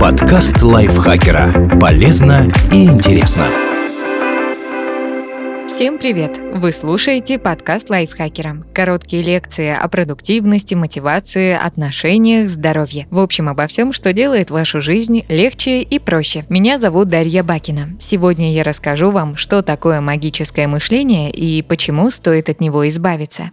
Подкаст лайфхакера. Полезно и интересно. Всем привет! Вы слушаете подкаст лайфхакера. Короткие лекции о продуктивности, мотивации, отношениях, здоровье. В общем, обо всем, что делает вашу жизнь легче и проще. Меня зовут Дарья Бакина. Сегодня я расскажу вам, что такое магическое мышление и почему стоит от него избавиться.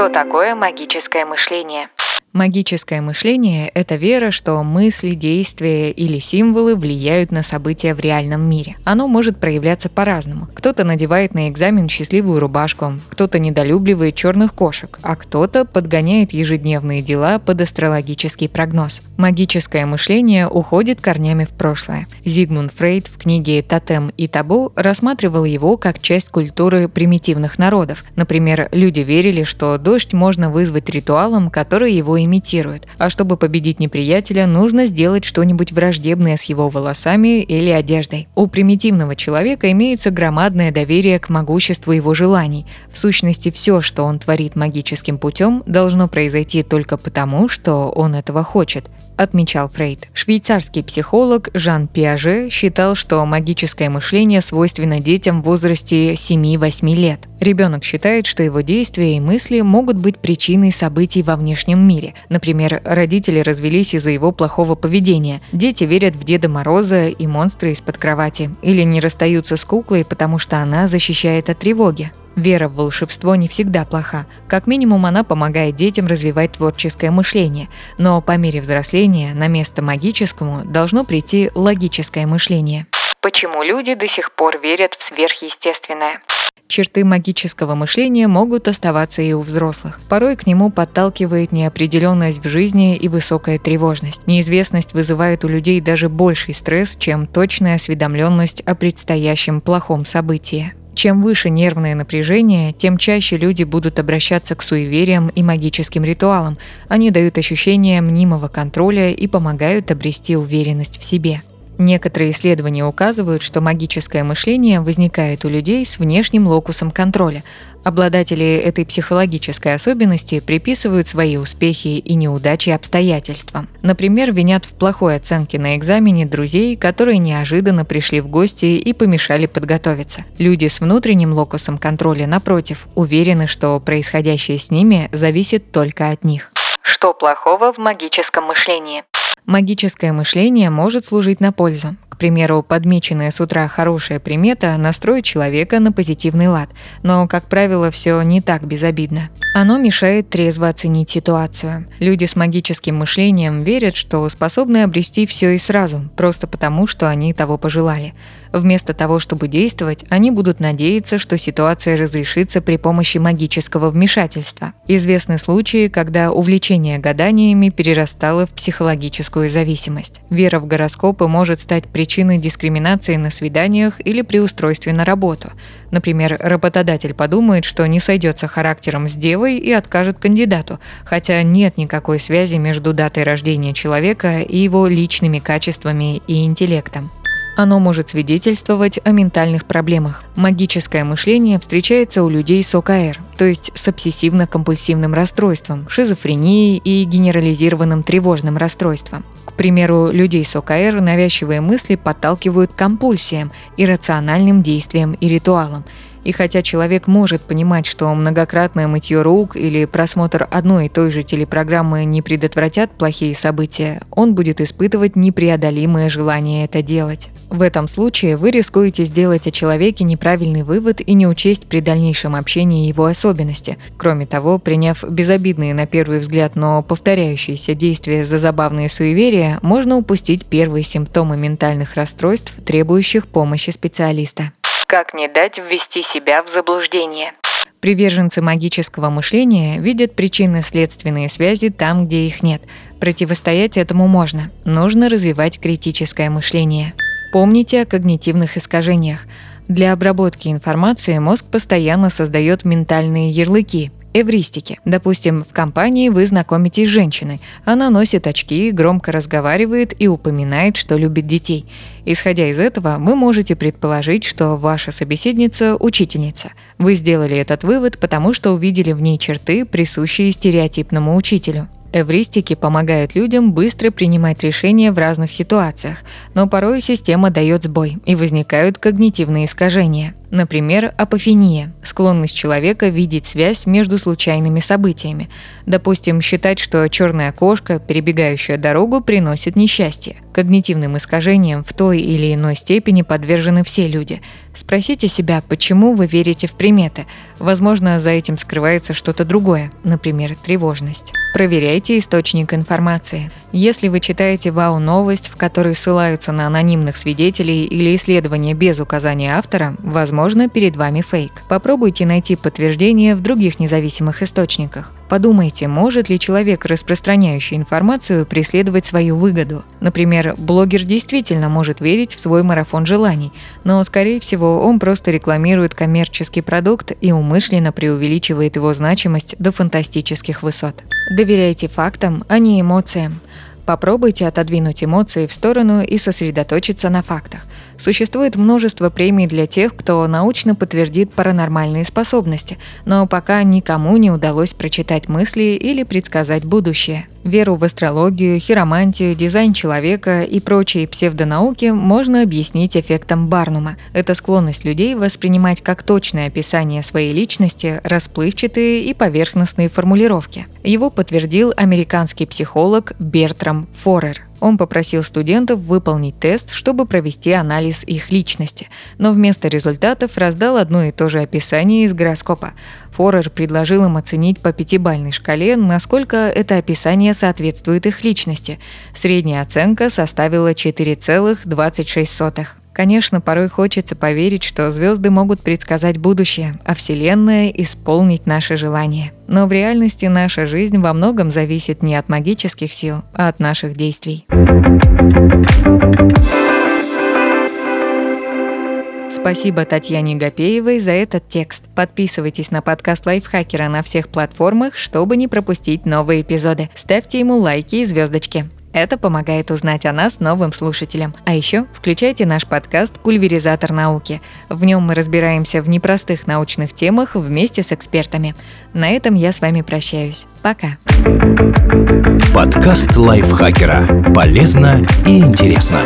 Что такое магическое мышление? Магическое мышление – это вера, что мысли, действия или символы влияют на события в реальном мире. Оно может проявляться по-разному. Кто-то надевает на экзамен счастливую рубашку, кто-то недолюбливает черных кошек, а кто-то подгоняет ежедневные дела под астрологический прогноз. Магическое мышление уходит корнями в прошлое. Зигмунд Фрейд в книге «Тотем и табу» рассматривал его как часть культуры примитивных народов. Например, люди верили, что дождь можно вызвать ритуалом, который его имитирует. А чтобы победить неприятеля, нужно сделать что-нибудь враждебное с его волосами или одеждой. У примитивного человека имеется громадное доверие к могуществу его желаний. В сущности, все, что он творит магическим путем, должно произойти только потому, что он этого хочет отмечал Фрейд. Швейцарский психолог Жан Пиаже считал, что магическое мышление свойственно детям в возрасте 7-8 лет. Ребенок считает, что его действия и мысли могут быть причиной событий во внешнем мире. Например, родители развелись из-за его плохого поведения. Дети верят в Деда Мороза и монстры из-под кровати. Или не расстаются с куклой, потому что она защищает от тревоги. Вера в волшебство не всегда плоха. Как минимум она помогает детям развивать творческое мышление. Но по мере взросления на место магическому должно прийти логическое мышление. Почему люди до сих пор верят в сверхъестественное? Черты магического мышления могут оставаться и у взрослых. Порой к нему подталкивает неопределенность в жизни и высокая тревожность. Неизвестность вызывает у людей даже больший стресс, чем точная осведомленность о предстоящем плохом событии. Чем выше нервное напряжение, тем чаще люди будут обращаться к суевериям и магическим ритуалам. Они дают ощущение мнимого контроля и помогают обрести уверенность в себе. Некоторые исследования указывают, что магическое мышление возникает у людей с внешним локусом контроля. Обладатели этой психологической особенности приписывают свои успехи и неудачи обстоятельствам. Например, винят в плохой оценке на экзамене друзей, которые неожиданно пришли в гости и помешали подготовиться. Люди с внутренним локусом контроля, напротив, уверены, что происходящее с ними зависит только от них. Что плохого в магическом мышлении? Магическое мышление может служить на пользу. Примеру, подмеченная с утра хорошая примета настроит человека на позитивный лад, но, как правило, все не так безобидно. Оно мешает трезво оценить ситуацию. Люди с магическим мышлением верят, что способны обрести все и сразу, просто потому, что они того пожелали. Вместо того, чтобы действовать, они будут надеяться, что ситуация разрешится при помощи магического вмешательства. Известны случаи, когда увлечение гаданиями перерастало в психологическую зависимость. Вера в гороскопы может стать причиной дискриминации на свиданиях или при устройстве на работу. Например, работодатель подумает, что не сойдется характером с девой и откажет кандидату, хотя нет никакой связи между датой рождения человека и его личными качествами и интеллектом. Оно может свидетельствовать о ментальных проблемах. Магическое мышление встречается у людей с ОКР, то есть с обсессивно-компульсивным расстройством, шизофренией и генерализированным тревожным расстройством. К примеру, людей с ОКР навязчивые мысли подталкивают к компульсиям, иррациональным действиям и ритуалам – и хотя человек может понимать, что многократное мытье рук или просмотр одной и той же телепрограммы не предотвратят плохие события, он будет испытывать непреодолимое желание это делать. В этом случае вы рискуете сделать о человеке неправильный вывод и не учесть при дальнейшем общении его особенности. Кроме того, приняв безобидные на первый взгляд, но повторяющиеся действия за забавные суеверия, можно упустить первые симптомы ментальных расстройств, требующих помощи специалиста. Как не дать ввести себя в заблуждение? Приверженцы магического мышления видят причинно-следственные связи там, где их нет. Противостоять этому можно. Нужно развивать критическое мышление. Помните о когнитивных искажениях. Для обработки информации мозг постоянно создает ментальные ярлыки Эвристики. Допустим, в компании вы знакомитесь с женщиной. Она носит очки, громко разговаривает и упоминает, что любит детей. Исходя из этого, вы можете предположить, что ваша собеседница – учительница. Вы сделали этот вывод, потому что увидели в ней черты, присущие стереотипному учителю. Эвристики помогают людям быстро принимать решения в разных ситуациях, но порой система дает сбой и возникают когнитивные искажения. Например, апофения – склонность человека видеть связь между случайными событиями. Допустим, считать, что черная кошка, перебегающая дорогу, приносит несчастье. Когнитивным искажениям в той или иной степени подвержены все люди. Спросите себя, почему вы верите в приметы. Возможно, за этим скрывается что-то другое, например, тревожность. Проверяйте источник информации. Если вы читаете вау-новость, в которой ссылаются на анонимных свидетелей или исследования без указания автора, возможно, перед вами фейк. Попробуйте найти подтверждение в других независимых источниках. Подумайте, может ли человек, распространяющий информацию, преследовать свою выгоду. Например, блогер действительно может верить в свой марафон желаний, но, скорее всего, он просто рекламирует коммерческий продукт и умышленно преувеличивает его значимость до фантастических высот. Доверяйте фактам, а не эмоциям. Попробуйте отодвинуть эмоции в сторону и сосредоточиться на фактах. Существует множество премий для тех, кто научно подтвердит паранормальные способности, но пока никому не удалось прочитать мысли или предсказать будущее. Веру в астрологию, хиромантию, дизайн человека и прочие псевдонауки можно объяснить эффектом Барнума. Это склонность людей воспринимать как точное описание своей личности расплывчатые и поверхностные формулировки. Его подтвердил американский психолог Бертрам Форер. Он попросил студентов выполнить тест, чтобы провести анализ их личности, но вместо результатов раздал одно и то же описание из гороскопа. Форер предложил им оценить по пятибальной шкале, насколько это описание соответствует их личности. Средняя оценка составила 4,26. Конечно, порой хочется поверить, что звезды могут предсказать будущее, а Вселенная исполнить наши желания. Но в реальности наша жизнь во многом зависит не от магических сил, а от наших действий. Спасибо Татьяне Гапеевой за этот текст. Подписывайтесь на подкаст Лайфхакера на всех платформах, чтобы не пропустить новые эпизоды. Ставьте ему лайки и звездочки. Это помогает узнать о нас новым слушателям. А еще включайте наш подкаст «Пульверизатор науки». В нем мы разбираемся в непростых научных темах вместе с экспертами. На этом я с вами прощаюсь. Пока. Подкаст лайфхакера. Полезно и интересно.